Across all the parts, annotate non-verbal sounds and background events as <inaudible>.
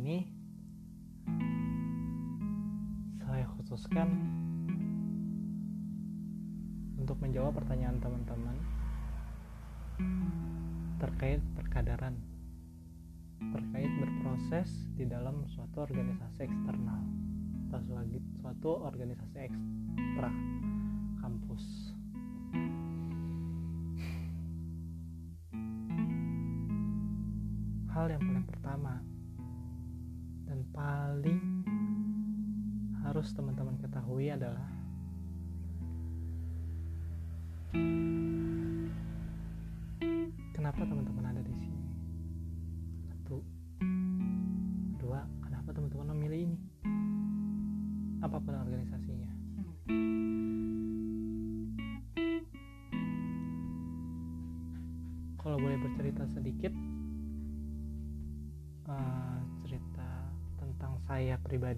ini saya khususkan untuk menjawab pertanyaan teman-teman terkait perkadaran terkait berproses di dalam suatu organisasi eksternal atau suatu organisasi ekstra kampus. Hal yang paling pertama paling harus teman-teman ketahui adalah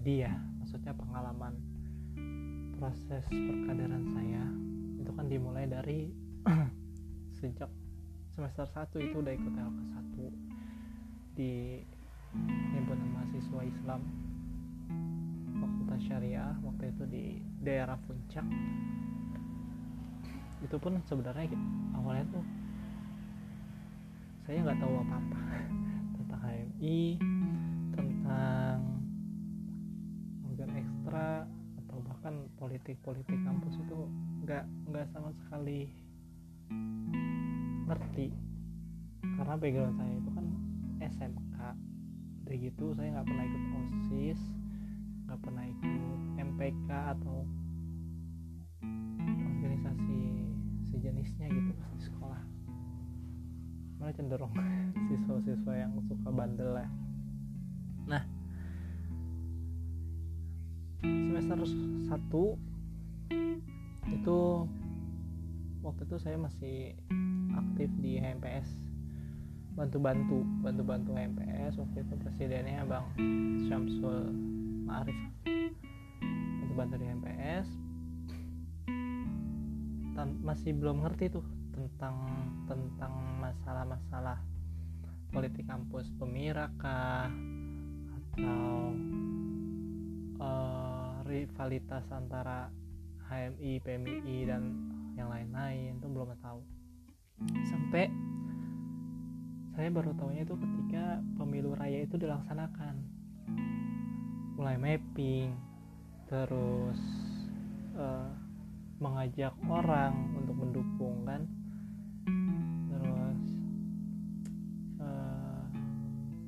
pribadi ya maksudnya pengalaman proses perkadaran saya itu kan dimulai dari <clears throat> sejak semester 1 itu udah ikut LK 1 di himpunan mahasiswa Islam Fakultas Syariah waktu itu di daerah Puncak. Itu pun sebenarnya awalnya tuh saya nggak tahu apa-apa <laughs> tentang HMI tentang atau bahkan politik-politik kampus itu nggak nggak sama sekali ngerti. Karena background saya itu kan SMK udah gitu saya nggak pernah ikut osis nggak pernah ikut MPK atau organisasi sejenisnya gitu pas di sekolah. Malah cenderung <laughs> siswa-siswa yang suka bandel lah semester 1 itu waktu itu saya masih aktif di HMPS bantu-bantu bantu-bantu HMPS waktu itu presidennya Bang Syamsul Ma'arif. Bantu-bantu di HMPS Tan masih belum ngerti tuh tentang tentang masalah-masalah politik kampus pemirakah atau uh, rivalitas antara HMI, PMI dan yang lain-lain itu belum tahu. Sampai saya baru tahunya itu ketika pemilu raya itu dilaksanakan. Mulai mapping terus uh, mengajak orang untuk mendukung kan? Terus uh,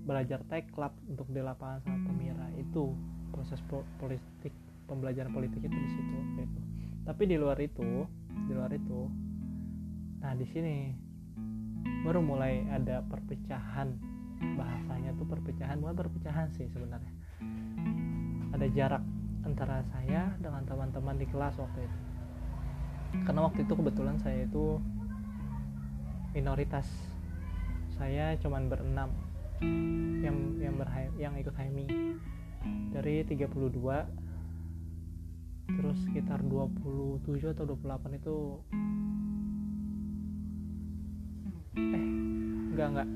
belajar teklab untuk di lapangan sama pemira itu proses politik pembelajaran politik itu di situ gitu. tapi di luar itu di luar itu nah di sini baru mulai ada perpecahan bahasanya tuh perpecahan bukan perpecahan sih sebenarnya. Ada jarak antara saya dengan teman-teman di kelas waktu itu. Karena waktu itu kebetulan saya itu minoritas. Saya cuman berenam yang yang berhay yang ikut HMI dari 32 terus sekitar 27 atau 28 itu eh enggak enggak.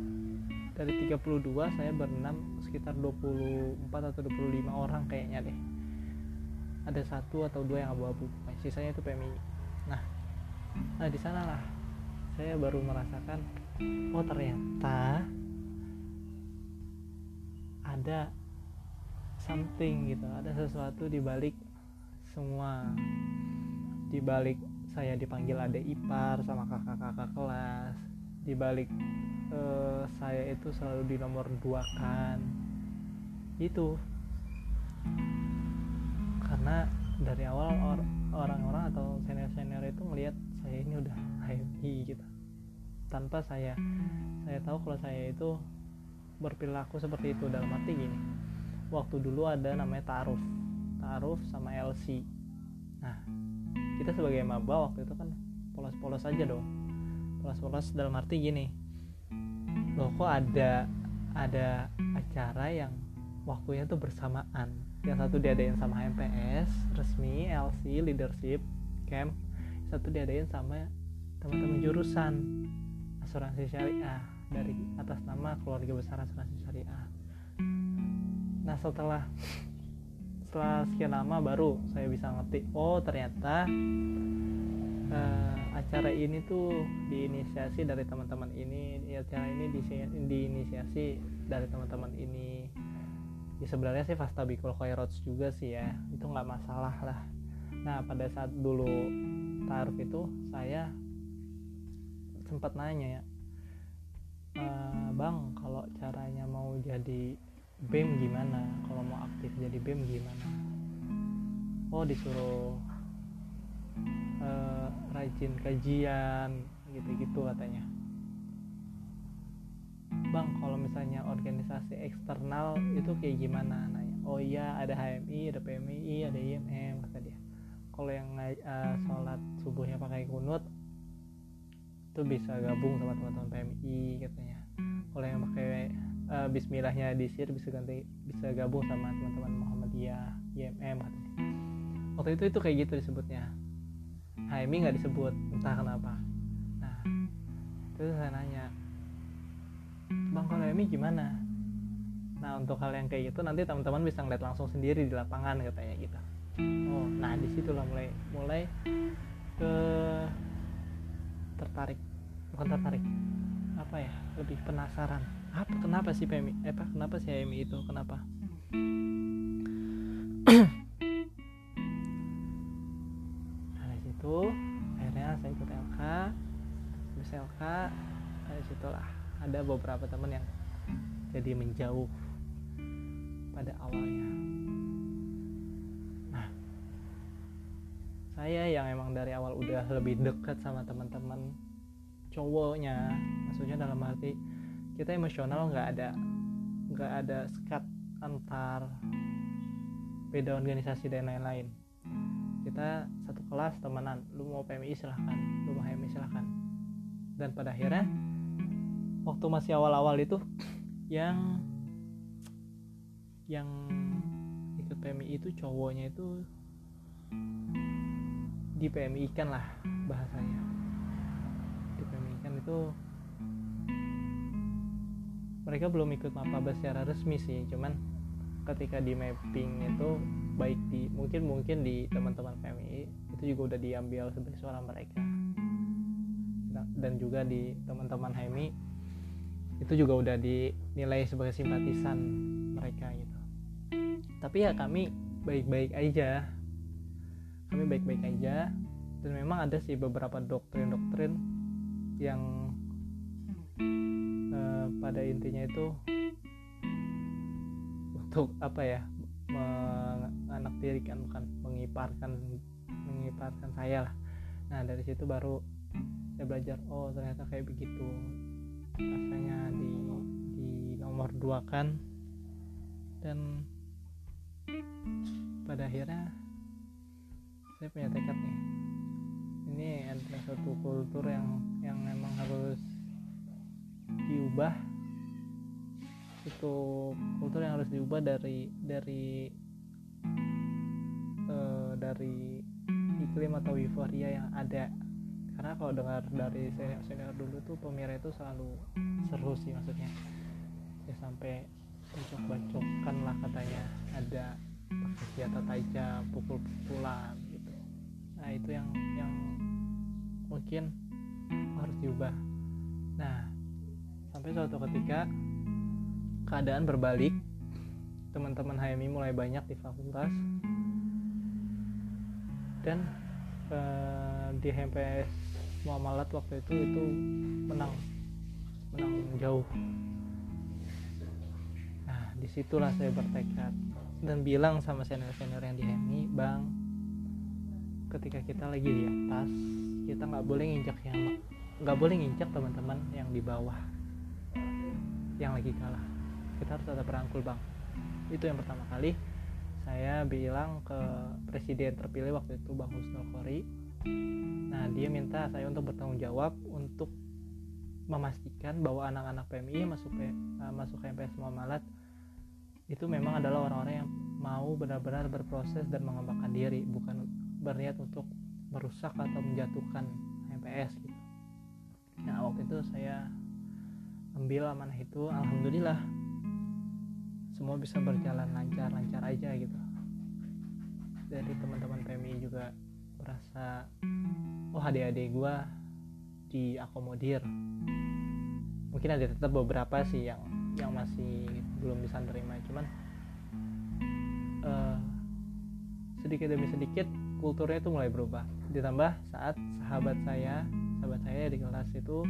Dari 32 saya berenam sekitar 24 atau 25 orang kayaknya deh. Ada satu atau dua yang abu-abu sisanya itu PMI nah nah di sanalah saya baru merasakan oh ternyata ada something gitu ada sesuatu di balik semua. Di balik saya dipanggil ada ipar sama kakak-kakak kelas. Di balik uh, saya itu selalu di nomor dua kan. Itu karena dari awal or orang-orang atau senior-senior itu melihat saya ini udah HMI gitu. Tanpa saya saya tahu kalau saya itu berperilaku seperti itu. Dalam arti gini waktu dulu ada namanya taruh taruh sama LC nah kita sebagai maba waktu itu kan polos-polos aja dong. Polos-polos dalam arti gini loh kok ada ada acara yang waktunya tuh bersamaan? Yang satu diadain sama HMPS resmi LC leadership camp. Satu diadain sama teman-teman jurusan asuransi syariah dari atas nama keluarga besar asuransi syariah. Nah setelah setelah sekian lama baru saya bisa ngerti oh ternyata uh, acara ini tuh diinisiasi dari teman-teman ini acara ini di, diinisiasi dari teman-teman ini. Ya sebenarnya sih fastabikul khairat juga sih ya itu nggak masalah lah. Nah pada saat dulu taruh itu saya sempat nanya ya e, bang kalau caranya mau jadi BEM gimana? Kalau mau aktif jadi BEM gimana? Oh disuruh uh, rajin kajian gitu-gitu katanya. Bang kalau misalnya organisasi eksternal itu kayak gimana? Nanya oh iya ada HMI ada PMI ada IMM kata dia. Kalau yang uh, sholat subuhnya pakai kunut itu bisa gabung sama teman-teman PMI katanya. Kalau yang pakai uh, Bismillahnya disir bisa ganti bisa gabung sama teman-teman Muhammadiyah IMM katanya waktu itu itu kayak gitu disebutnya. HMI nggak disebut entah kenapa. Nah terus saya nanya bang kalau HMI gimana? Nah untuk hal yang kayak gitu nanti teman-teman bisa ngeliat langsung sendiri di lapangan katanya gitu. Oh nah di situlah mulai mulai ke tertarik bukan tertarik apa ya lebih penasaran apa kenapa sih PMI eh apa kenapa sih PMI itu? Kenapa? Nah dari situ akhirnya saya ikut LK habis LK dari situlah. Ada beberapa teman yang jadi menjauh pada awalnya. Nah saya yang emang dari awal udah lebih dekat sama teman-teman cowoknya. Maksudnya dalam arti kita emosional nggak ada nggak ada sekat antar beda organisasi dan lain-lain. Kita satu kelas temenan lu mau PMI silahkan lu mau HMI silahkan. Dan pada akhirnya waktu masih awal-awal itu <clears throat> yang yang ikut PMI itu cowoknya itu di PMI kan lah bahasanya. Di PMI kan itu mereka belum ikut mapaba secara resmi sih cuman ketika di mapping itu baik di mungkin mungkin di teman-teman PMI itu juga udah diambil sebagai suara mereka. Dan juga di teman-teman HMI itu juga udah dinilai sebagai simpatisan mereka gitu. Tapi ya kami baik-baik aja. Kami baik-baik aja. Dan memang ada sih beberapa doktrin-doktrin yang pada intinya itu untuk apa ya diri kan bukan mengiparkan mengiparkan saya lah. Nah dari situ baru saya belajar oh ternyata kayak begitu. Rasanya di di nomor dua kan. Dan pada akhirnya saya punya tekad nih. Ini adalah suatu kultur yang yang memang harus diubah itu kultur yang harus diubah dari dari uh, dari iklim atau euforia yang ada. Karena kalau dengar dari senior senior dulu tuh pemirsa itu selalu seru sih maksudnya. Ya sampai bacok-bacokan lah katanya. Ada senjata tajam pukul-pukulan gitu. Nah itu yang yang mungkin harus diubah. Nah sampai suatu ketika keadaan berbalik. Teman-teman HMI mulai banyak di fakultas. Dan uh, di HMPS Muamalat waktu itu itu menang. Menang jauh. Nah di situlah saya bertekad dan bilang sama senior-senior yang di HMI bang ketika kita lagi di atas kita nggak boleh nginjak yang nggak boleh nginjak teman-teman yang di bawah yang lagi kalah. Kita harus ada perangkul bang. Itu yang pertama kali saya bilang ke presiden terpilih waktu itu bang Husnul Khori nah dia minta saya untuk bertanggung jawab untuk memastikan bahwa anak-anak PMI masuk P, uh, masuk MPS Muamalat itu memang adalah orang-orang yang mau benar-benar berproses dan mengembangkan diri bukan berniat untuk merusak atau menjatuhkan MPS gitu. Nah waktu itu saya ambil amanah itu alhamdulillah semua bisa berjalan lancar-lancar aja gitu. Dari teman-teman PMI juga merasa oh adik-adik gue diakomodir. Mungkin ada tetap beberapa sih yang yang masih belum bisa terima cuman uh, sedikit demi sedikit kulturnya itu mulai berubah. Ditambah saat sahabat saya sahabat saya di kelas itu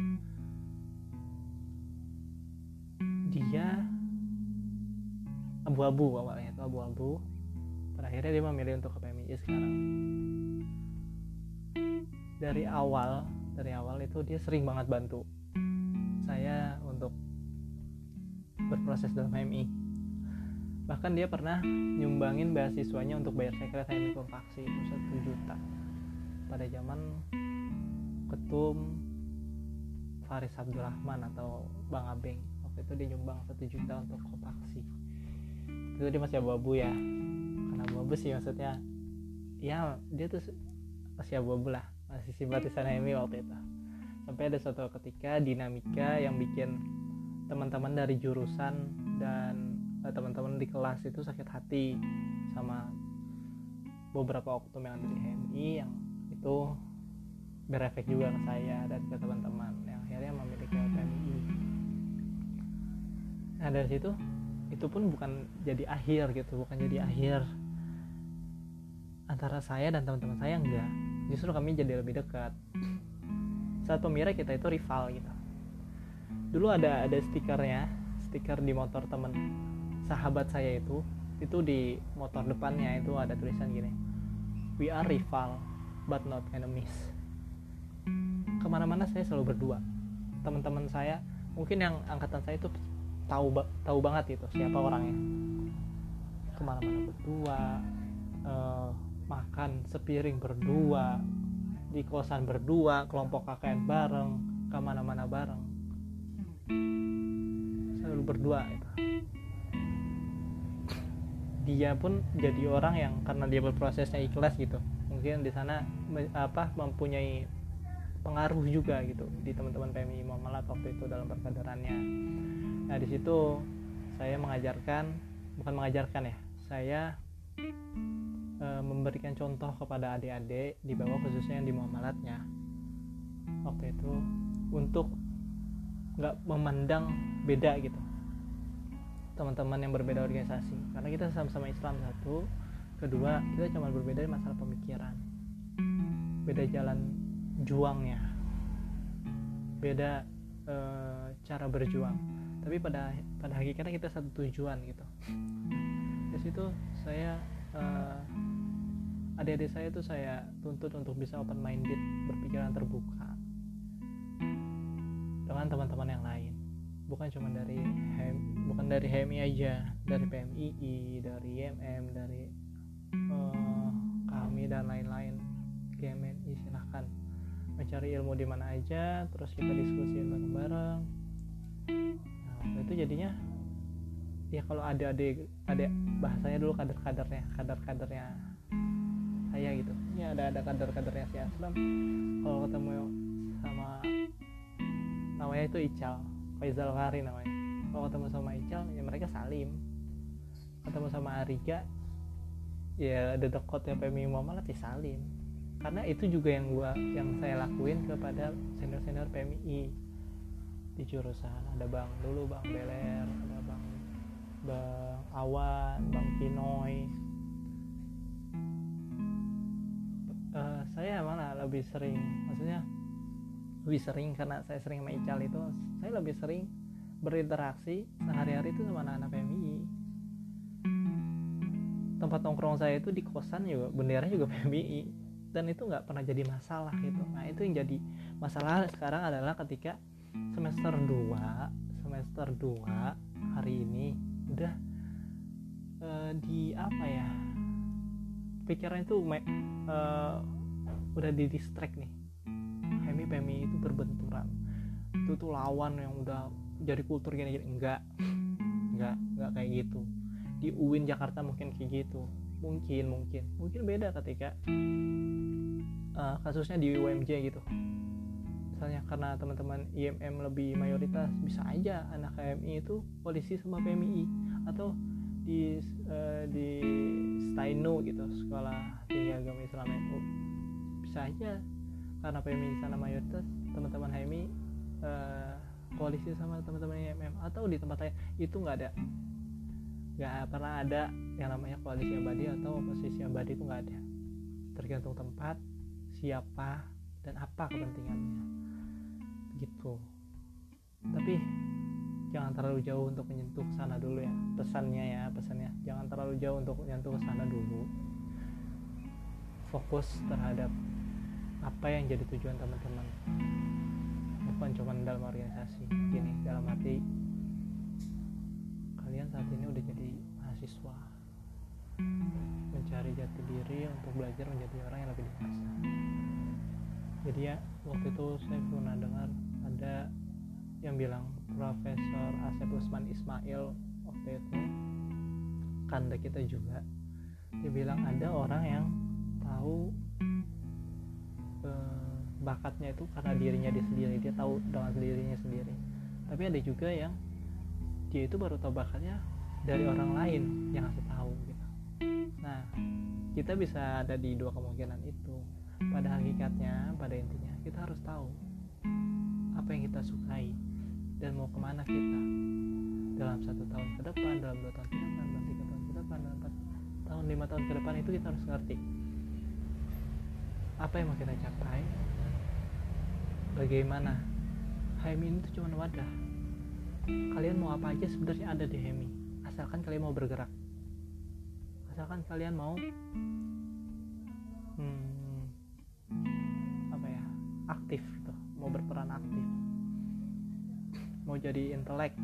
dia abu-abu awalnya itu abu-abu. Terakhirnya dia memilih untuk ke PMI sekarang. Dari awal dari awal itu dia sering banget bantu saya untuk berproses dalam PMI bahkan dia pernah nyumbangin beasiswanya untuk bayar sekretariat faksi itu satu juta pada zaman ketum Faris Abdurrahman atau Bang Abeng waktu itu dia nyumbang satu juta untuk kopaksi. Itu dia masih abu-abu ya. Karena abu-abu sih maksudnya. Ya dia tuh masih abu-abu lah. Masih simpatisan Emi waktu itu. Sampai ada suatu ketika dinamika yang bikin teman-teman dari jurusan dan Eh, teman-teman di kelas itu sakit hati sama beberapa oknum yang ada di HMI yang itu berefek juga ke saya dan ke teman-teman yang akhirnya memiliki PMI nah dari situ itu pun bukan jadi akhir gitu bukan jadi akhir. Antara saya dan teman-teman saya enggak. Justru kami jadi lebih dekat. Saat pemira kita itu rival gitu. Dulu ada ada stikernya stiker di motor temen sahabat saya itu itu di motor depannya itu ada tulisan gini we are rival but not enemies. Ke mana-mana saya selalu berdua. Teman-teman saya mungkin yang angkatan saya itu tahu tahu banget itu siapa orangnya. Ke mana-mana berdua uh, makan sepiring berdua di kosan berdua kelompok KKN bareng ke mana-mana bareng. Selalu berdua itu dia pun jadi orang yang karena dia berprosesnya ikhlas gitu mungkin di sana apa mempunyai pengaruh juga gitu di teman-teman PMI Muamalat waktu itu dalam perkaderannya nah di situ saya mengajarkan bukan mengajarkan ya saya e, memberikan contoh kepada adik-adik di bawah khususnya yang di muamalatnya. Waktu itu untuk nggak memandang beda gitu teman-teman yang berbeda organisasi. Karena kita sama-sama Islam satu kedua kita cuma berbeda di masalah pemikiran. Beda jalan juangnya. Beda e, cara berjuang tapi pada pada hakikatnya kita satu tujuan gitu. Di situ saya e, adik-adik saya itu saya tuntut untuk bisa open minded berpikiran terbuka dengan teman-teman yang lain. Bukan cuma dari HM, bukan dari HMI aja dari PMII dari IMM dari uh, kami dan lain-lain. GMNI silahkan. Mencari ilmu di mana aja terus kita diskusiin bareng-bareng nah itu jadinya ya kalau ada adik ada bahasanya dulu kader-kadernya kader-kadernya saya gitu. Ya ada ada kader-kadernya si Aslam. Kalau ketemu sama namanya itu Ical Faizal Kari namanya. Kalau ketemu sama Ical ya mereka salim. Ketemu sama Ariga ya ada dekot ya PMI Muamalat ya salim. Karena itu juga yang gua yang saya lakuin kepada senior senior PMI di jurusan. Ada bang dulu bang Beler ada bang bang Awan bang Pinoy. Uh, saya malah lebih sering maksudnya lebih sering karena saya sering sama Ical itu saya lebih sering berinteraksi sehari-hari itu sama anak-anak PMI tempat nongkrong saya itu di kosan juga bendera juga PMI dan itu nggak pernah jadi masalah gitu. Nah itu yang jadi masalah sekarang adalah ketika semester 2 semester 2 hari ini udah uh, di apa ya pikiran itu uh, udah di distract nih. PMI PMI itu berbenturan. Itu tuh lawan yang udah jadi kultur gini, gini. Enggak enggak enggak kayak gitu. Di UIN Jakarta mungkin kayak gitu. Mungkin mungkin. Mungkin beda ketika uh, kasusnya di UMJ gitu misalnya karena teman-teman IMM lebih mayoritas bisa aja anak KMI itu polisi sama PMI atau di uh, di Stainu gitu sekolah tinggi agama Islam itu bisa aja karena PMI di sana mayoritas teman-teman HMI uh, koalisi sama teman-teman IMM atau di tempat lain itu nggak ada. Nggak pernah ada yang namanya koalisi abadi atau oposisi abadi itu nggak ada. Tergantung tempat siapa dan apa kepentingannya gitu. Tapi jangan terlalu jauh untuk menyentuh ke sana dulu ya pesannya ya pesannya. Jangan terlalu jauh untuk menyentuh ke sana dulu. Fokus terhadap apa yang jadi tujuan teman-teman. Bukan cuma dalam organisasi gini dalam arti kalian saat ini udah jadi mahasiswa. Mencari jati diri untuk belajar menjadi orang yang lebih dewasa. Jadi ya waktu itu saya pernah dengar ada yang bilang Profesor Asep Usman Ismail waktu itu kanda kita juga dia bilang ada orang yang tahu eh, bakatnya itu karena dirinya dia sendiri dia tahu dengan dirinya sendiri. Tapi ada juga yang dia itu baru tahu bakatnya dari orang lain yang ngasih tahu gitu. Nah kita bisa ada di dua kemungkinan itu. Pada hakikatnya pada intinya kita harus tahu apa yang kita sukai dan mau ke mana kita dalam satu tahun ke depan dalam dua tahun ke depan dalam tiga tahun ke depan dalam empat tahun lima tahun ke depan itu kita harus ngerti apa yang mau kita capai bagaimana. HMI itu cuma wadah. Kalian mau apa aja sebenarnya ada di HMI asalkan kalian mau bergerak. Asalkan kalian mau hmm, apa ya aktif gitu mau berperan aktif mau jadi intelek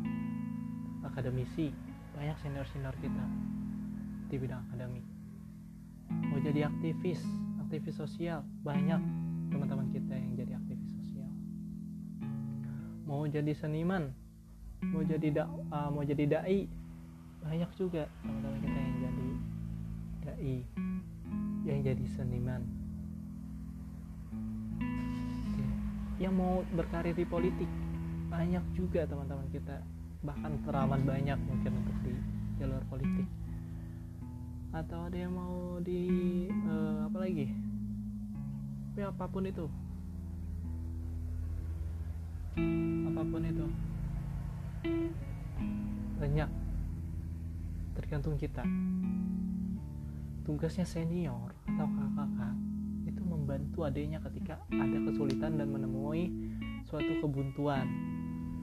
akademisi banyak senior-senior kita di bidang akademik mau jadi aktivis aktivis sosial banyak teman-teman kita yang jadi aktivis sosial. Mau jadi seniman mau jadi da, uh, mau jadi dai banyak juga teman-teman kita yang jadi dai yang jadi seniman. Yang mau berkarir di politik banyak juga teman-teman kita. Bahkan teramat banyak mungkin untuk di jalur politik. Atau ada yang mau di uh, apa lagi? Ya apa pun itu. Apa pun itu. Banyak. Tergantung kita. Tugasnya senior atau kakak-kakak itu membantu adanya ketika ada kesulitan dan menemui suatu kebuntuan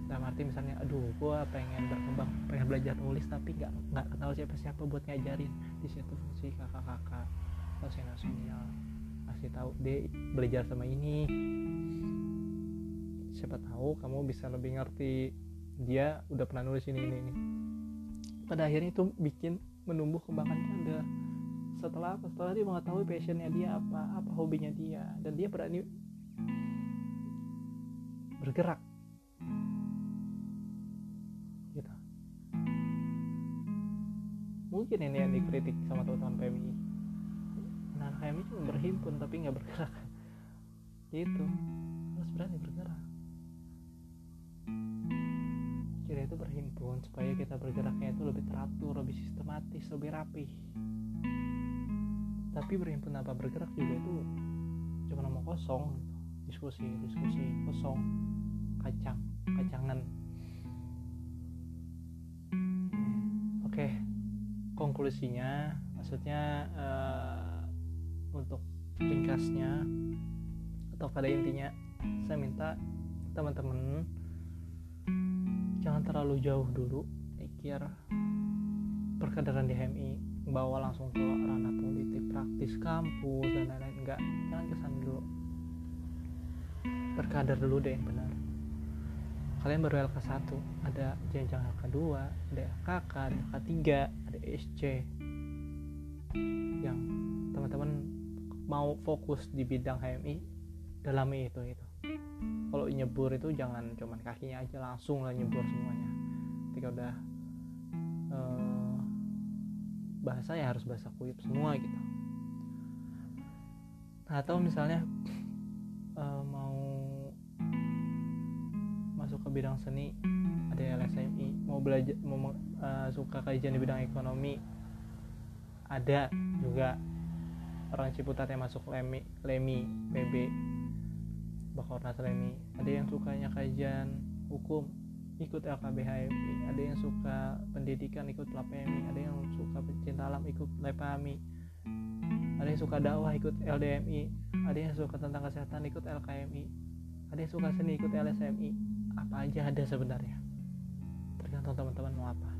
dalam arti misalnya aduh gue pengen berkembang pengen belajar nulis tapi nggak nggak kenal siapa siapa buat ngajarin. Di situ fungsi kakak-kakak atau senior senior kasih tahu deh belajar sama ini. Siapa tahu kamu bisa lebih ngerti dia udah pernah nulis ini ini ini. Pada akhirnya itu bikin menumbuh kembangkan dia setelah apa? Setelah dia mengetahui passionnya dia apa apa hobinya dia dan dia berani bergerak mungkin ini yang dikritik sama teman-teman PMI nah PMI cuma berhimpun tapi nggak bergerak. <laughs> Itu harus berani bergerak. Kira itu berhimpun supaya kita bergeraknya itu lebih teratur lebih sistematis lebih rapi tapi berhimpun apa bergerak juga itu cuma nama kosong diskusi diskusi kosong. Kacang kacangan konklusinya maksudnya uh, untuk ringkasnya atau pada intinya saya minta teman-teman jangan terlalu jauh dulu mikir perkadaran di HMI bawa langsung ke ranah politik praktis kampus dan lain-lain. Enggak jangan kesan dulu. Berkadar dulu deh yang benar kalian baru LK1 ada jenjang LK2 ada LKK ada LK3 ada SC yang teman-teman mau fokus di bidang HMI dalami itu itu kalau nyebur itu jangan cuman kakinya aja langsung lah nyebur semuanya. Ketika udah uh, bahasa ya harus bahasa kuyup semua gitu. Atau misalnya bidang seni ada LSMI mau belajar mau uh, suka kajian di bidang ekonomi ada juga orang Ciputat yang masuk Lemi Lemi PB Bakornas Lemi. Ada yang sukanya kajian hukum ikut LKBHMI ada yang suka pendidikan ikut LAPMI ada yang suka pecinta alam ikut LEPAMI ada yang suka dakwah ikut LDMI ada yang suka tentang kesehatan ikut LKMI ada yang suka seni ikut LSMI apa aja ada sebenarnya. Tergantung teman-teman mau apa.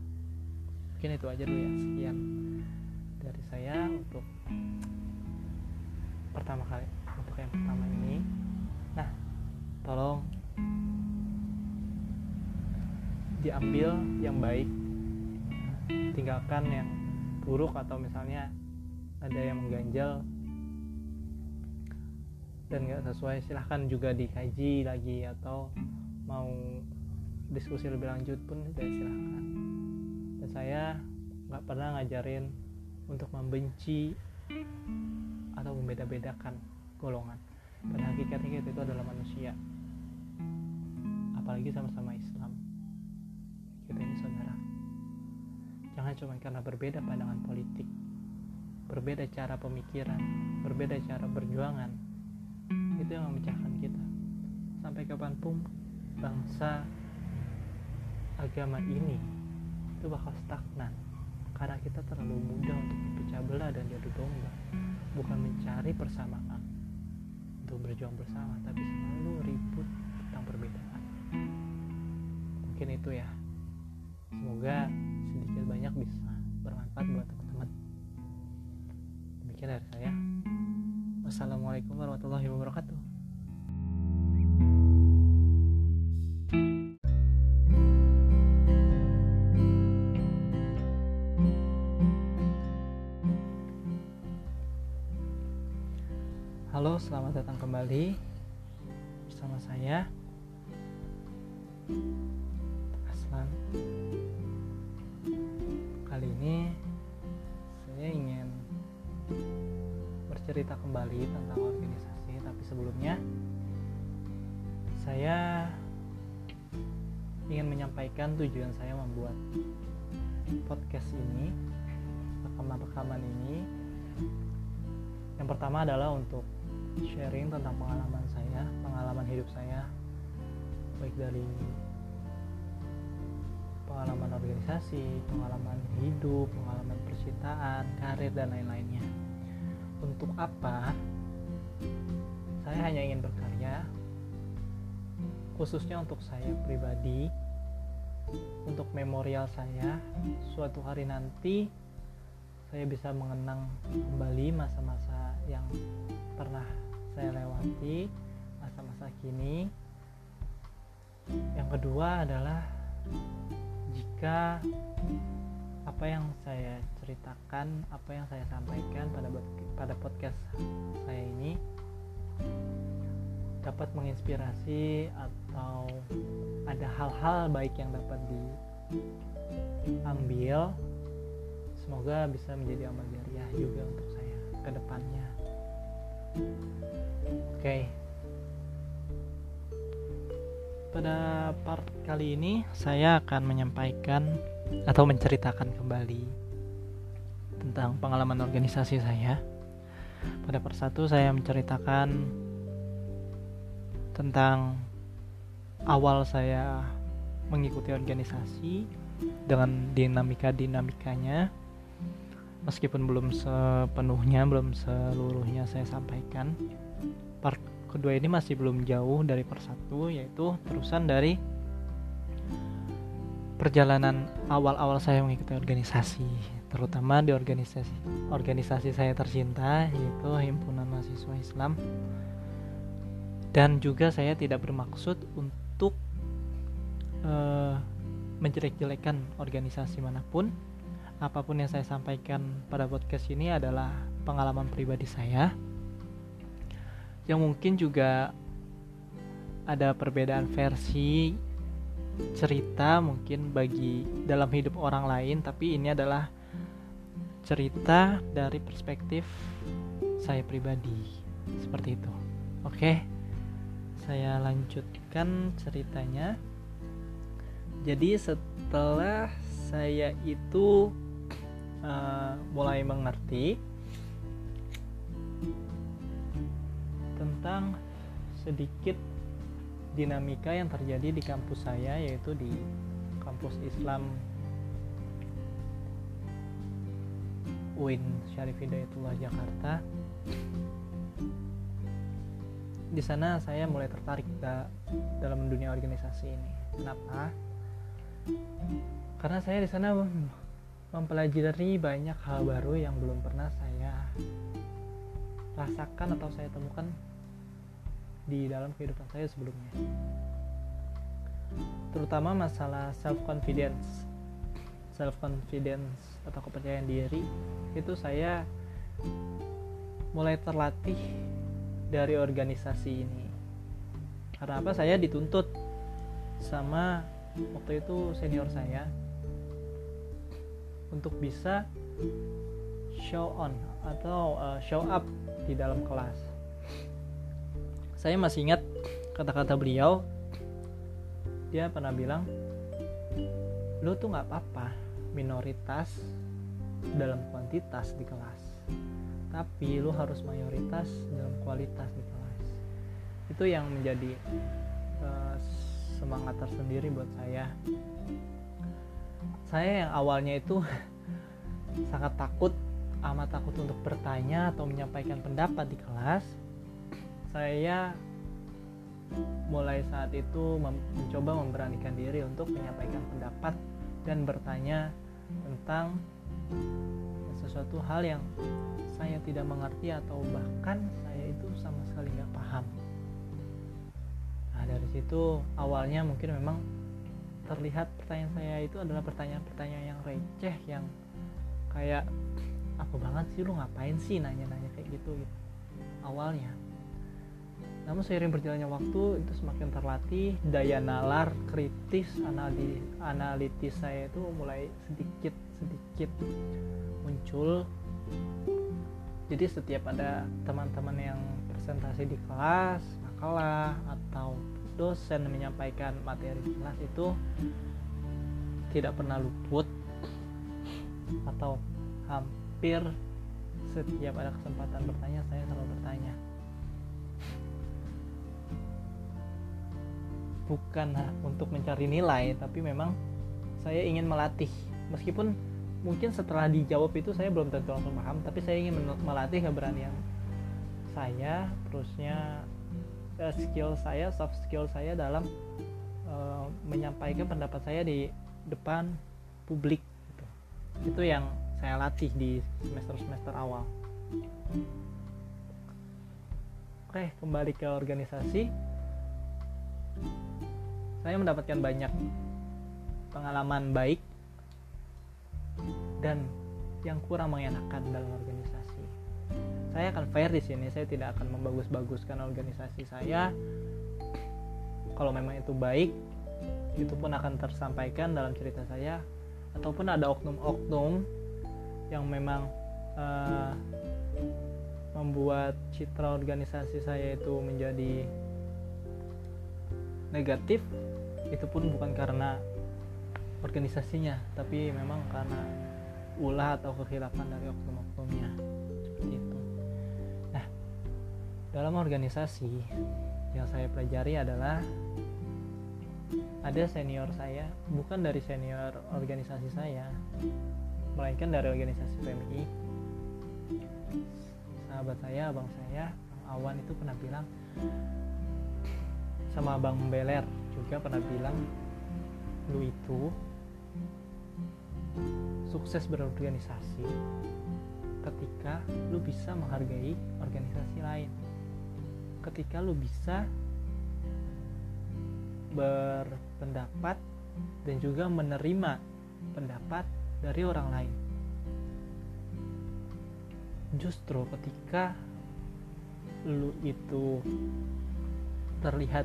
Mungkin itu aja dulu ya sekian dari saya untuk pertama kali untuk yang pertama ini. Nah tolong diambil yang baik. Tinggalkan yang buruk atau misalnya ada yang mengganjal dan nggak sesuai silahkan juga dikaji lagi atau mau diskusi lebih lanjut pun sudah silahkan. Dan saya nggak pernah ngajarin untuk membenci atau membeda-bedakan golongan. Pada hakikatnya itu adalah manusia. Apalagi sama-sama Islam. Kita ini saudara. Jangan cuma karena berbeda pandangan politik berbeda cara pemikiran berbeda cara berjuangan. Itu yang memecahkan kita. Sampai kapan pun bangsa agama ini itu bakal stagnan. Karena kita terlalu mudah untuk dipecah belah dan jatuh domba. Bukan mencari persamaan untuk berjuang bersama tapi selalu ribut tentang perbedaan. Mungkin itu ya. Semoga sedikit banyak bisa bermanfaat buat teman-teman. Demikian dari saya wassalamualaikum warahmatullahi wabarakatuh kembali bersama saya Aslan. Kali ini saya ingin bercerita kembali tentang organisasi, tapi sebelumnya saya ingin menyampaikan tujuan saya membuat podcast ini, rekaman-rekaman ini. Yang pertama adalah untuk sharing tentang pengalaman saya, pengalaman hidup saya, baik dari pengalaman organisasi, pengalaman hidup, pengalaman percintaan, karir dan lain-lainnya. Untuk apa? Saya hanya ingin berkarya khususnya untuk saya pribadi untuk memorial saya suatu hari nanti saya bisa mengenang kembali masa-masa yang pernah saya lewati masa-masa kini. Yang kedua adalah jika apa yang saya ceritakan apa yang saya sampaikan pada pada podcast saya ini dapat menginspirasi atau ada hal-hal baik yang dapat diambil. Semoga bisa menjadi amal jariah juga untuk saya ke depannya oke okay. pada part kali ini saya akan menyampaikan atau menceritakan kembali tentang pengalaman organisasi saya pada part satu saya menceritakan tentang awal saya mengikuti organisasi dengan dinamika-dinamikanya meskipun belum sepenuhnya belum seluruhnya saya sampaikan part kedua ini masih belum jauh dari part satu yaitu terusan dari perjalanan awal-awal saya mengikuti organisasi terutama di organisasi organisasi saya tercinta yaitu himpunan mahasiswa Islam. Dan juga saya tidak bermaksud untuk uh, menjelek-jelekan organisasi mana pun apa pun yang saya sampaikan pada podcast ini adalah pengalaman pribadi saya. Yang mungkin juga ada perbedaan versi cerita mungkin bagi dalam hidup orang lain tapi ini adalah cerita dari perspektif saya pribadi. Seperti itu. Oke saya lanjutkan ceritanya. Jadi setelah saya itu uh, mulai mengerti tentang sedikit dinamika yang terjadi di kampus saya yaitu di kampus Islam UIN Syarif Hidayatullah Jakarta di sana saya mulai tertarik da dalam dunia organisasi ini. Kenapa? Karena saya di sana mempelajari banyak hal baru yang belum pernah saya rasakan atau saya temukan di dalam kehidupan saya sebelumnya. Terutama masalah self confidence. Self confidence atau kepercayaan diri itu saya mulai terlatih dari organisasi ini karena apa saya dituntut sama waktu itu senior saya untuk bisa show on atau uh, show up di dalam kelas. Saya masih ingat kata-kata beliau. Dia pernah bilang lu tuh nggak apa-apa minoritas dalam kuantitas di kelas tapi lu harus mayoritas dalam kualitas di kelas. Itu yang menjadi uh, semangat tersendiri buat saya saya yang awalnya itu <laughs> sangat takut amat takut untuk bertanya atau menyampaikan pendapat di kelas saya mulai saat itu mencoba memberanikan diri untuk menyampaikan pendapat dan bertanya tentang sesuatu hal yang saya tidak mengerti atau bahkan saya itu sama sekali nggak paham. Nah dari situ awalnya mungkin memang terlihat pertanyaan saya itu adalah pertanyaan-pertanyaan yang receh yang kayak apa banget sih lu ngapain sih? Nanya-nanya kayak gitu gitu. Awalnya. Namun seiring berjalannya waktu itu semakin terlatih daya nalar kritis analitis, analitis saya itu mulai sedikit sedikit muncul. Jadi setiap ada teman-teman yang presentasi di kelas makalah atau dosen menyampaikan materi kelas itu tidak pernah luput atau hampir setiap ada kesempatan bertanya saya selalu bertanya. Bukan untuk mencari nilai tapi memang saya ingin melatih. Meskipun mungkin setelah dijawab itu saya belum tentu langsung paham tapi saya ingin melatih keberanian saya terusnya skill saya soft skill saya dalam uh, menyampaikan pendapat saya di depan publik gitu. itu yang saya latih di semester semester awal oke kembali ke organisasi saya mendapatkan banyak pengalaman baik dan yang kurang mengenakan dalam organisasi. Saya akan fair di sini, saya tidak akan membagus-baguskan organisasi saya. Kalau memang itu baik, itu pun akan tersampaikan dalam cerita saya. Ataupun ada oknum-oknum yang memang uh, membuat citra organisasi saya itu menjadi negatif itu pun bukan karena organisasinya tapi memang karena ulah atau kekhilafan dari oknum-oknumnya dalam organisasi yang saya pelajari adalah ada senior saya bukan dari senior organisasi saya melainkan dari organisasi PMI sahabat saya abang saya Awan itu pernah bilang sama abang Beler juga pernah bilang lu itu sukses berorganisasi ketika lu bisa menghargai organisasi lain ketika lu bisa berpendapat dan juga menerima pendapat dari orang lain. Justru ketika lu itu terlihat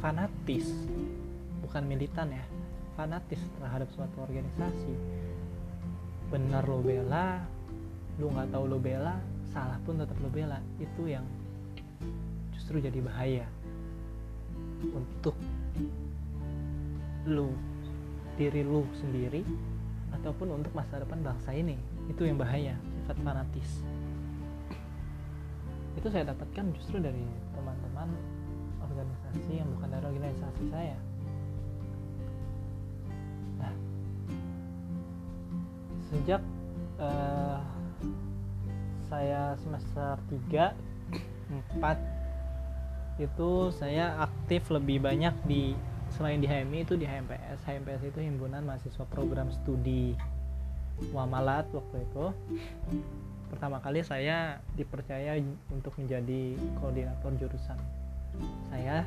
fanatis bukan militan ya fanatis terhadap suatu organisasi benar lo bela lu nggak tahu lo bela salah pun tetap lo bela itu yang justru jadi bahaya untuk lu diri lu sendiri ataupun untuk masa depan bangsa ini. Itu yang bahaya sifat fanatis. Itu saya dapatkan justru dari teman-teman organisasi yang bukan dari organisasi saya. Nah sejak uh, saya semester 3 4 itu saya aktif lebih banyak di selain di HMI itu di HMPS HMPS itu himpunan mahasiswa program studi Wamalat waktu itu. Pertama kali saya dipercaya untuk menjadi koordinator jurusan saya.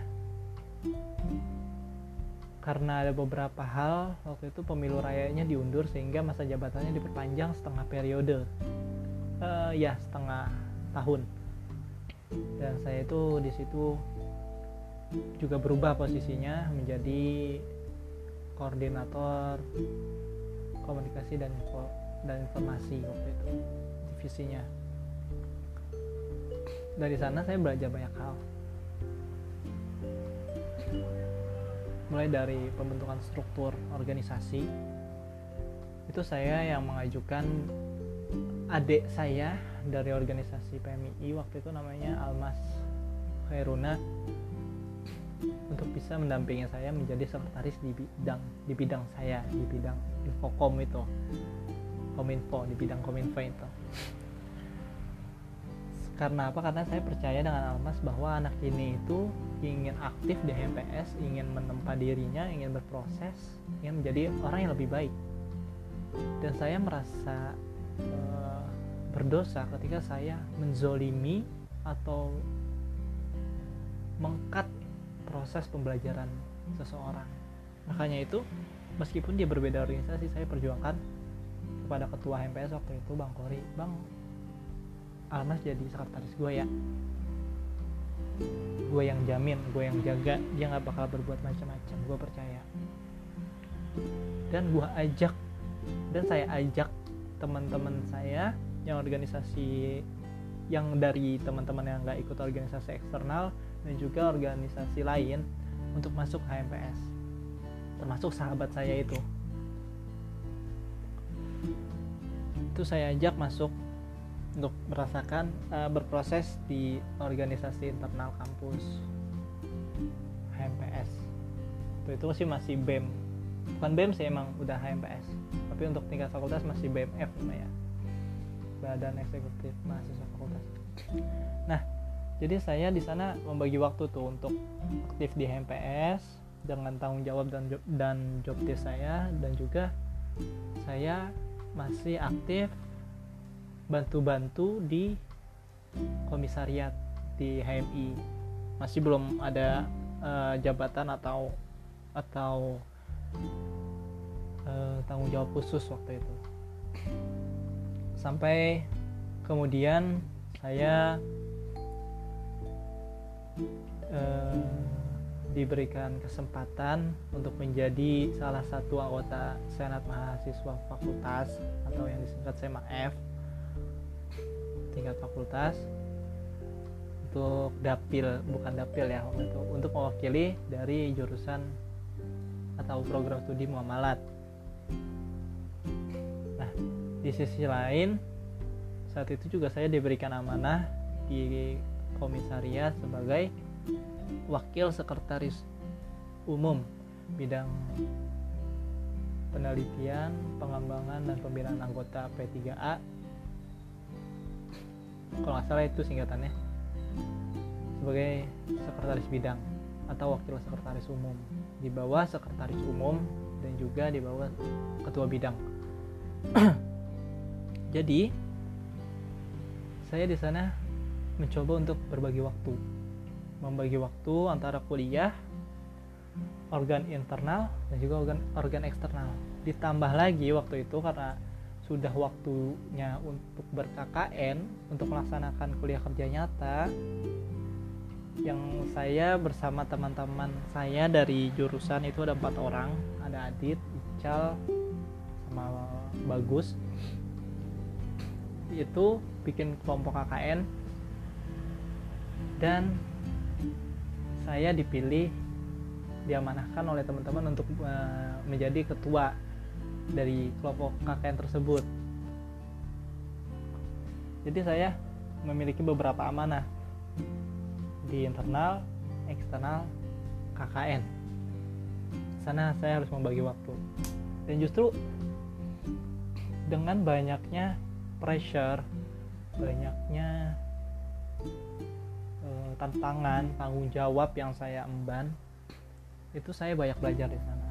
Karena ada beberapa hal waktu itu pemilu rayanya diundur sehingga masa jabatannya diperpanjang setengah periode. Uh, ya setengah tahun dan saya itu di situ juga berubah posisinya menjadi koordinator komunikasi dan info dan informasi waktu itu divisinya. Dari sana saya belajar banyak hal. Mulai dari pembentukan struktur organisasi itu saya yang mengajukan adik saya dari organisasi PMI waktu itu namanya Almas Khairuna untuk bisa mendampingi saya menjadi sekretaris di bidang di bidang saya di bidang infokom itu. Kominfo di bidang kominfo itu. Karena apa? Karena saya percaya dengan Almas bahwa anak ini itu ingin aktif di HMPS ingin menempa dirinya ingin berproses ingin menjadi orang yang lebih baik. Dan saya merasa uh, berdosa ketika saya menzolimi atau mengkat proses pembelajaran seseorang. Makanya itu meskipun dia berbeda organisasi saya perjuangkan kepada ketua MPS waktu itu Bang Kori. Bang Almas jadi sekretaris gue ya. Gue yang jamin gue yang jaga dia nggak bakal berbuat macam-macam gue percaya. Dan gue ajak dan saya ajak teman-teman saya yang organisasi yang dari teman-teman yang nggak ikut organisasi eksternal dan juga organisasi lain untuk masuk HMPS termasuk sahabat saya itu. Itu saya ajak masuk untuk merasakan uh, berproses di organisasi internal kampus HMPS itu itu sih masih BEM bukan BEM sih emang udah HMPS tapi untuk tingkat fakultas masih BMF namanya badan eksekutif mahasiswa fakultas. Nah jadi saya di sana membagi waktu tuh untuk aktif di HMPS dengan tanggung jawab dan job, dan job desk saya dan juga saya masih aktif bantu-bantu di komisariat di HMI masih belum ada uh, jabatan atau atau uh, tanggung jawab khusus waktu itu sampai kemudian saya eh, diberikan kesempatan untuk menjadi salah satu anggota senat mahasiswa fakultas atau yang disingkat SEMAF tingkat fakultas untuk dapil bukan dapil ya untuk untuk mewakili dari jurusan atau program studi muamalat di sisi lain saat itu juga saya diberikan amanah di komisariat sebagai wakil sekretaris umum bidang penelitian, pengembangan dan pembinaan anggota P3A kalau nggak salah itu singkatannya. Sebagai sekretaris bidang atau wakil sekretaris umum. Di bawah sekretaris umum dan juga di bawah ketua bidang <clears throat> jadi saya di sana mencoba untuk berbagi waktu. Membagi waktu antara kuliah organ internal dan juga organ organ eksternal. Ditambah lagi waktu itu karena sudah waktunya untuk ber-KKN untuk melaksanakan kuliah kerja nyata yang saya bersama teman-teman saya dari jurusan itu ada empat orang. Ada Adit, Ical, sama Bagus itu bikin kelompok KKN dan saya dipilih diamanahkan oleh teman-teman untuk uh, menjadi ketua dari kelompok KKN tersebut. Jadi saya memiliki beberapa amanah di internal eksternal KKN sana saya harus membagi waktu. Dan justru dengan banyaknya pressure banyaknya uh, tantangan tanggung jawab yang saya emban itu saya banyak belajar di sana.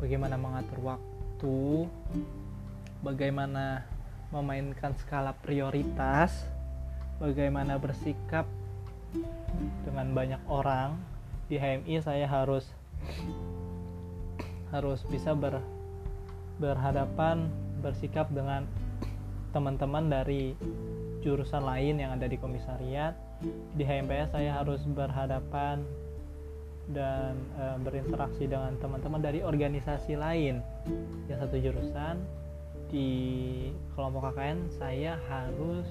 Bagaimana mengatur waktu bagaimana memainkan skala prioritas bagaimana bersikap dengan banyak orang. Di HMI saya harus harus bisa ber, berhadapan bersikap dengan teman-teman dari jurusan lain yang ada di komisariat. Di HMPS saya harus berhadapan dan e, berinteraksi dengan teman-teman dari organisasi lain. Yang satu jurusan di kelompok KKN saya harus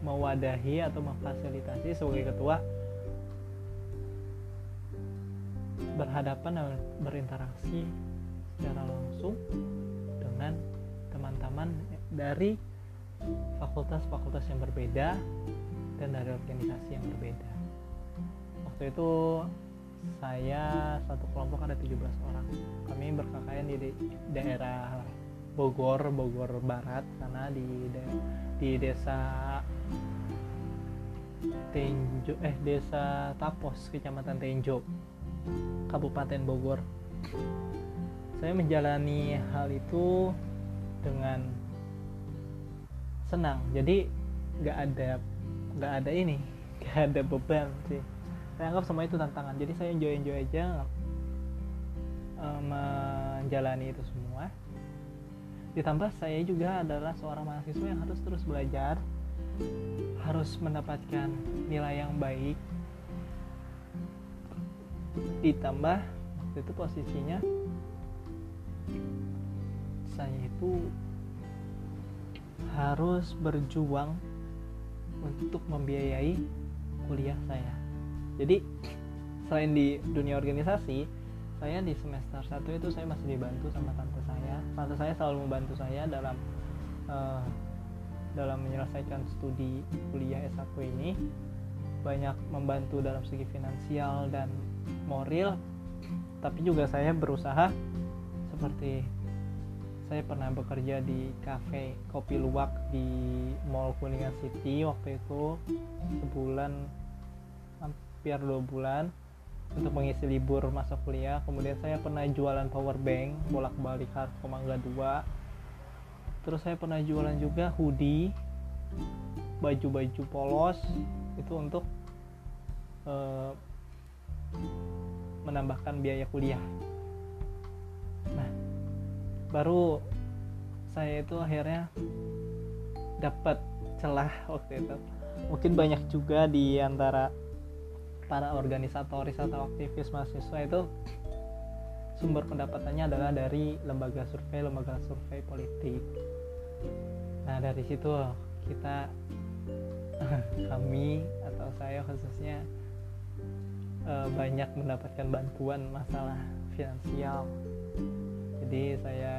mewadahi atau memfasilitasi sebagai ketua berhadapan dan berinteraksi secara langsung dengan teman-teman dari fakultas-fakultas yang berbeda dan dari organisasi yang berbeda. Waktu itu saya satu kelompok ada 17 orang. Kami berkakaian di daerah Bogor, Bogor Barat sana di de di desa Tenjo eh desa Tapos, Kecamatan Tenjo, Kabupaten Bogor. Saya menjalani hal itu dengan senang. Jadi nggak ada nggak ada ini, <laughs> nggak ada beban sih. Saya anggap semua itu tantangan. Jadi saya enjoy enjoy aja uh, menjalani itu semua ditambah saya juga adalah seorang mahasiswa yang harus terus belajar harus mendapatkan nilai yang baik ditambah itu posisinya saya itu harus berjuang untuk membiayai kuliah saya. Jadi selain di dunia organisasi saya di semester 1 itu saya masih dibantu sama tante saya. Tante saya selalu membantu saya dalam uh, dalam menyelesaikan studi kuliah S1 ini. Banyak membantu dalam segi finansial dan moral tapi juga saya berusaha seperti saya pernah bekerja di cafe kopi luwak di Mall Kuningan City waktu itu. Sebulan hampir dua bulan untuk mengisi libur masa kuliah. Kemudian saya pernah jualan power bank bolak balik Harko Mangga 2 terus saya pernah jualan juga hoodie baju-baju polos itu untuk uh, menambahkan biaya kuliah. Nah baru saya itu akhirnya dapat celah waktu itu. Mungkin banyak juga di antara para organisatoris atau aktivis mahasiswa itu sumber pendapatannya adalah dari lembaga survei lembaga survei politik. Nah dari situ kita <laughs> kami atau saya khususnya eh, banyak mendapatkan bantuan masalah finansial jadi saya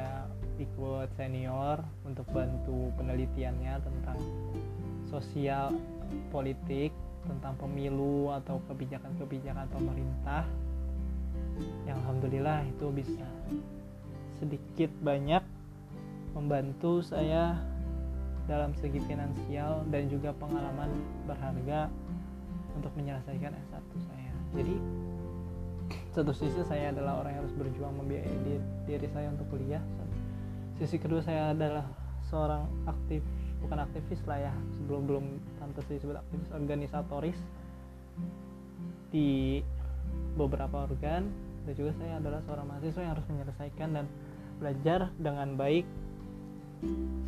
ikut senior untuk bantu penelitiannya tentang sosial politik tentang pemilu atau kebijakan-kebijakan pemerintah yang alhamdulillah itu bisa sedikit banyak membantu saya dalam segi finansial dan juga pengalaman berharga untuk menyelesaikan S1 saya. Jadi satu sisi saya adalah orang yang harus berjuang membiayai diri, diri saya untuk kuliah. Sisi kedua saya adalah seorang aktif bukan aktivis lah ya. Sebelum belum tante disebut aktivis organisatoris di beberapa organ. Dan juga saya adalah seorang mahasiswa yang harus menyelesaikan dan belajar dengan baik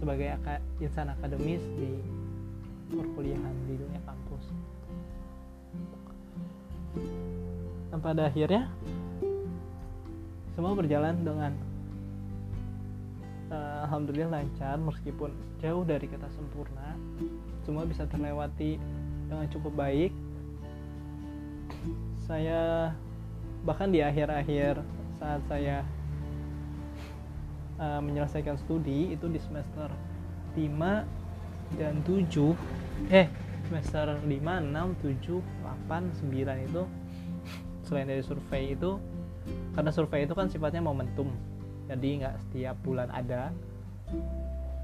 sebagai insan akademis di perkuliahan di dunia kampus dan pada akhirnya semua berjalan dengan uh, alhamdulillah lancar meskipun jauh dari kata sempurna. Semua bisa terlewati dengan cukup baik. Saya bahkan di akhir-akhir saat saya uh, menyelesaikan studi itu di semester 5 dan 7 eh semester 5, 6, 7, 8, 9 itu selain dari survei itu karena survei itu kan sifatnya momentum. Jadi nggak setiap bulan ada.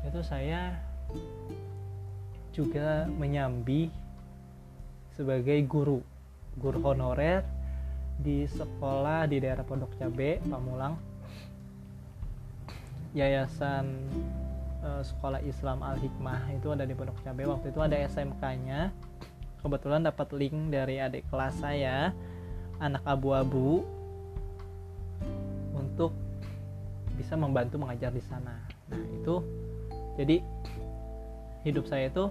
Itu saya juga menyambi sebagai guru guru honorer di sekolah di daerah Pondok Cabe Pamulang. Yayasan uh, sekolah Islam Al Hikmah itu ada di Pondok Cabe. Waktu itu ada SMK-nya kebetulan dapat link dari adik kelas saya anak abu-abu untuk bisa membantu mengajar di sana. Nah itu jadi hidup saya itu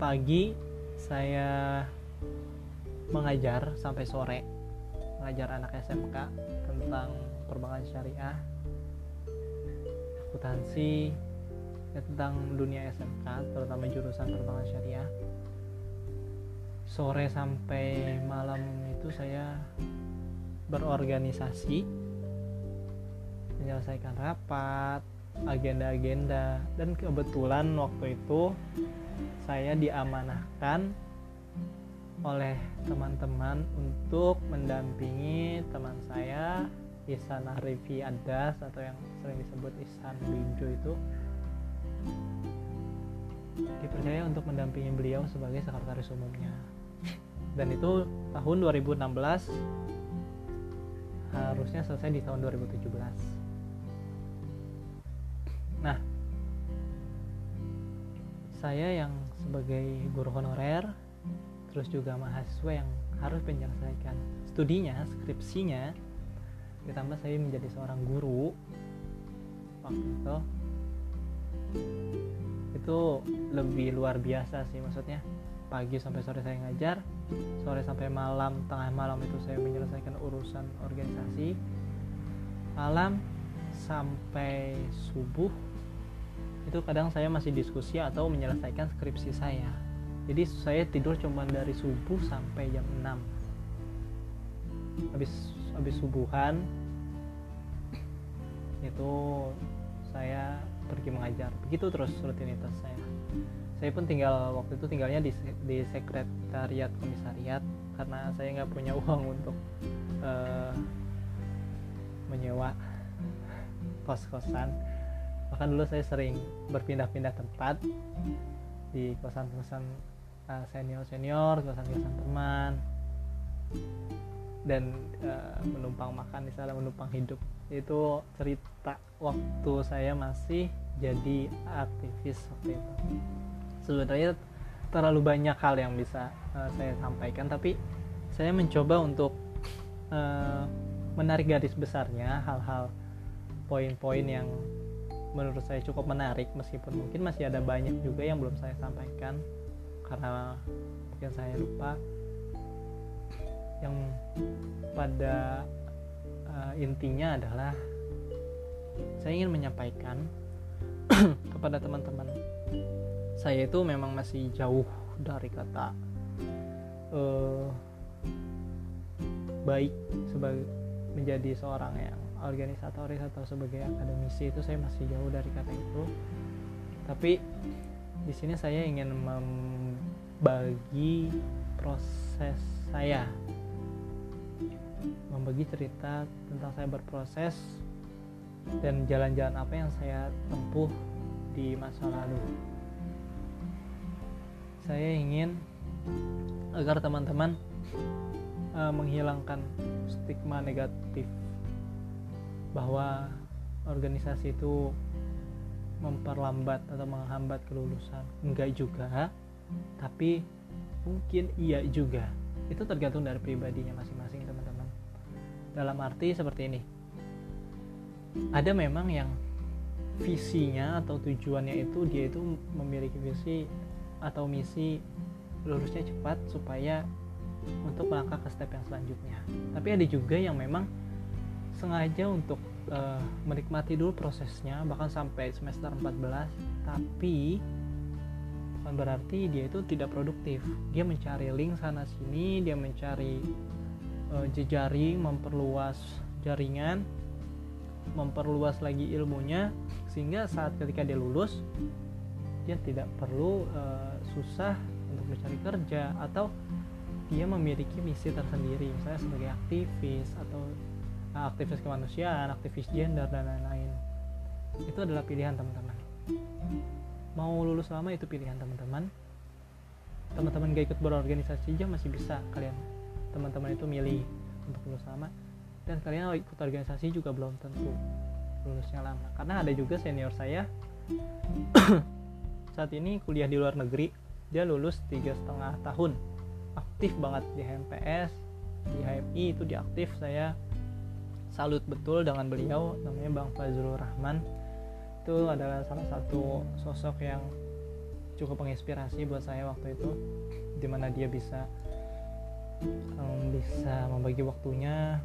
pagi saya mengajar sampai sore mengajar anak SMK tentang perbankan syariah akuntansi ya, tentang dunia SMK terutama jurusan perbankan syariah. Sore sampai malam itu saya berorganisasi menyelesaikan rapat agenda-agenda. Dan kebetulan waktu itu saya diamanahkan oleh teman-teman untuk mendampingi teman saya Ihsan Arifi Adas atau yang sering disebut Ihsan Binjo itu. Dipercaya untuk mendampingi beliau sebagai sekretaris umumnya dan itu tahun 2016 harusnya selesai di tahun 2017 nah saya yang sebagai guru honorer terus juga mahasiswa yang harus menyelesaikan studinya, skripsinya ditambah saya menjadi seorang guru. Waktu itu itu lebih luar biasa sih maksudnya. Pagi sampai sore saya ngajar sore sampai malam tengah malam itu saya menyelesaikan urusan organisasi. Malam sampai subuh itu kadang saya masih diskusi atau menyelesaikan skripsi saya. Jadi saya tidur cuma dari subuh sampai jam 6 habis habis subuhan itu saya pergi mengajar. Begitu terus rutinitas saya saya pun tinggal waktu itu tinggalnya di, di sekretariat komisariat karena saya nggak punya <laughs> uang untuk uh, menyewa kos-kosan bahkan dulu saya sering berpindah-pindah tempat di kosan-kosan uh, senior-senior, kosan-kosan teman dan uh, menumpang makan di sana, menumpang hidup. Itu cerita waktu saya masih jadi aktivis waktu itu. Sebenarnya terlalu banyak hal yang bisa uh, saya sampaikan, tapi saya mencoba untuk uh, menarik garis besarnya hal-hal poin-poin yang menurut saya cukup menarik meskipun mungkin masih ada banyak juga yang belum saya sampaikan karena mungkin saya lupa. Yang pada uh, intinya adalah saya ingin menyampaikan <clears throat> kepada teman-teman saya itu memang masih jauh dari kata uh, baik sebagai menjadi seorang yang organisatoris atau sebagai akademisi itu saya masih jauh dari kata itu. Tapi di sini saya ingin membagi proses saya. Membagi cerita tentang saya berproses dan jalan-jalan apa yang saya tempuh di masa lalu saya ingin agar teman-teman uh, menghilangkan stigma negatif bahwa organisasi itu memperlambat atau menghambat kelulusan. Enggak juga tapi mungkin iya juga. Itu tergantung dari pribadinya masing-masing teman-teman. Dalam arti seperti ini. Ada memang yang visinya atau tujuannya itu dia itu memiliki visi atau misi lulusnya cepat supaya untuk melangkah ke step yang selanjutnya. Tapi ada juga yang memang sengaja untuk uh, menikmati dulu prosesnya bahkan sampai semester 14 tapi bukan berarti dia itu tidak produktif. Dia mencari link sana sini dia mencari uh, jejaring memperluas jaringan memperluas lagi ilmunya sehingga saat ketika dia lulus dia tidak perlu uh, susah untuk mencari kerja atau dia memiliki misi tersendiri misalnya sebagai aktivis atau uh, aktivis kemanusiaan, aktivis gender dan lain-lain. Itu adalah pilihan teman-teman. Mau lulus lama itu pilihan teman-teman. Teman-teman gak ikut berorganisasi aja masih bisa kalian teman-teman itu milih untuk lulus lama dan kalian ikut organisasi juga belum tentu lulusnya lama karena ada juga senior saya <coughs> saat ini kuliah di luar negeri dia lulus tiga setengah tahun. Aktif banget di HMPS di HMI itu diaktif. Saya salut betul dengan beliau namanya Bang Fazrul Rahman. Itu adalah salah satu sosok yang cukup menginspirasi buat saya waktu itu di mana dia bisa um, bisa membagi waktunya.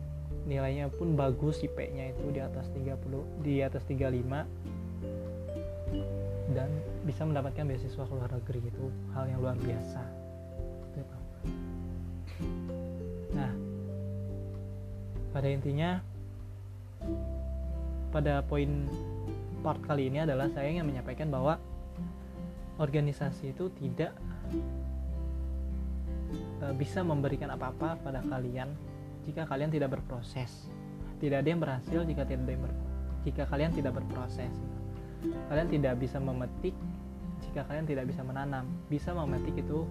Nilainya pun bagus IP-nya itu di atas 30 di atas 35 dan bisa mendapatkan beasiswa ke luar negeri itu hal yang luar biasa nah pada intinya pada poin part kali ini adalah saya ingin menyampaikan bahwa organisasi itu tidak uh, bisa memberikan apa-apa pada kalian jika kalian tidak berproses. Tidak ada yang berhasil jika tidak ada yang ber jika kalian tidak berproses. Kalian tidak bisa memetik jika kalian tidak bisa menanam. Bisa memetik itu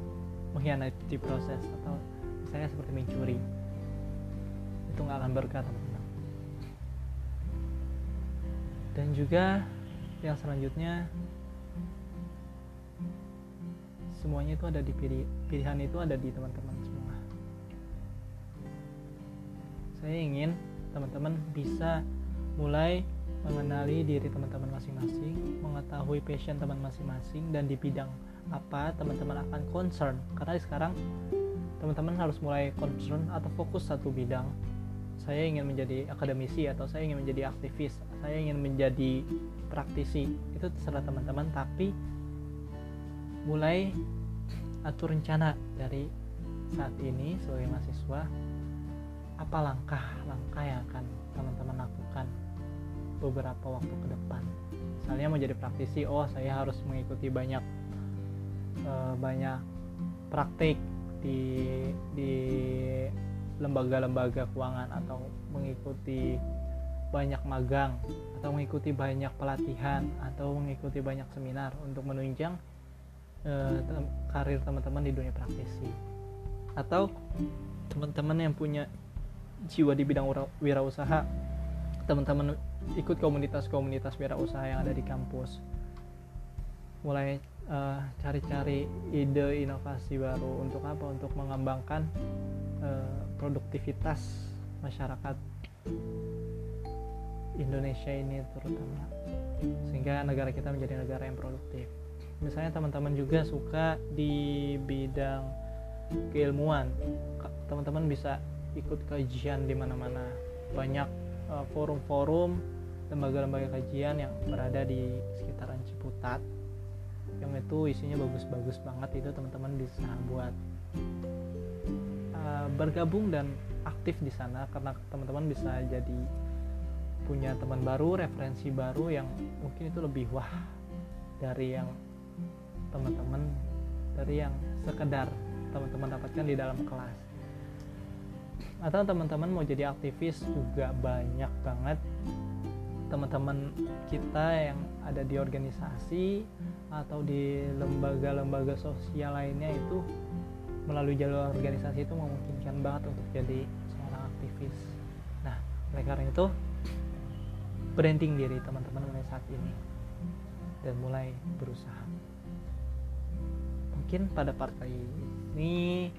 mengkhianati proses atau misalnya seperti mencuri. Itu nggak akan berkah teman-teman. Dan juga yang selanjutnya semuanya itu ada di pilih, pilihan itu ada di teman-teman semua saya ingin teman-teman bisa mulai mengenali diri teman-teman masing-masing mengetahui passion teman masing-masing dan di bidang apa teman-teman akan concern. Karena sekarang teman-teman harus mulai concern atau fokus satu bidang. Saya ingin menjadi akademisi atau saya ingin menjadi aktivis saya ingin menjadi praktisi. Itu terserah teman-teman tapi mulai atur rencana dari saat ini sebagai mahasiswa apa langkah-langkah yang akan teman-teman lakukan beberapa waktu ke depan. Misalnya mau jadi praktisi oh saya harus mengikuti banyak uh, banyak praktik di di lembaga-lembaga keuangan atau mengikuti banyak magang atau mengikuti banyak pelatihan atau mengikuti banyak seminar untuk menunjang uh, karir teman-teman di dunia praktisi. Atau teman-teman yang punya jiwa di bidang wirausaha teman-teman ikut komunitas-komunitas wirausaha yang ada di kampus. Mulai uh, cari-cari ide inovasi baru untuk apa? Untuk mengembangkan uh, produktivitas masyarakat Indonesia ini terutama. Sehingga negara kita menjadi negara yang produktif. Misalnya teman-teman juga suka di bidang keilmuan. Teman-teman bisa ikut kajian di mana-mana. Banyak uh, forum-forum lembaga-lembaga kajian yang berada di sekitaran Ciputat yang itu isinya bagus-bagus banget itu teman-teman bisa buat uh, bergabung dan aktif di sana karena teman-teman bisa jadi punya teman baru referensi baru yang mungkin itu lebih wah dari yang teman-teman dari yang sekedar teman-teman dapatkan di dalam kelas. Atau teman-teman mau jadi aktivis juga banyak banget teman-teman kita yang ada di organisasi atau di lembaga-lembaga sosial lainnya itu melalui jalur organisasi itu memungkinkan banget untuk jadi seorang aktivis. Nah, oleh karena itu branding diri teman-teman mulai saat ini dan mulai berusaha mungkin pada part ini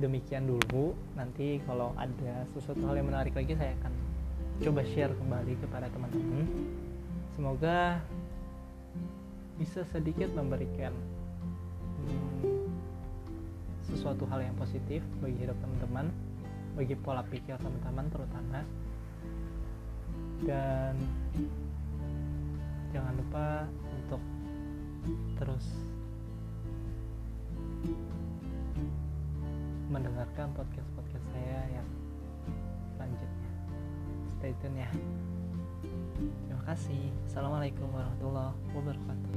demikian dulu nanti kalau ada sesuatu hal yang menarik lagi saya akan coba share kembali kepada teman-teman. Semoga bisa sedikit memberikan hmm, sesuatu hal yang positif bagi hidup teman-teman bagi pola pikir teman-teman terutama. Dan jangan lupa untuk terus mendengarkan podcast podcast saya yang zaitunnya terima kasih. Assalamualaikum warahmatullahi wabarakatuh.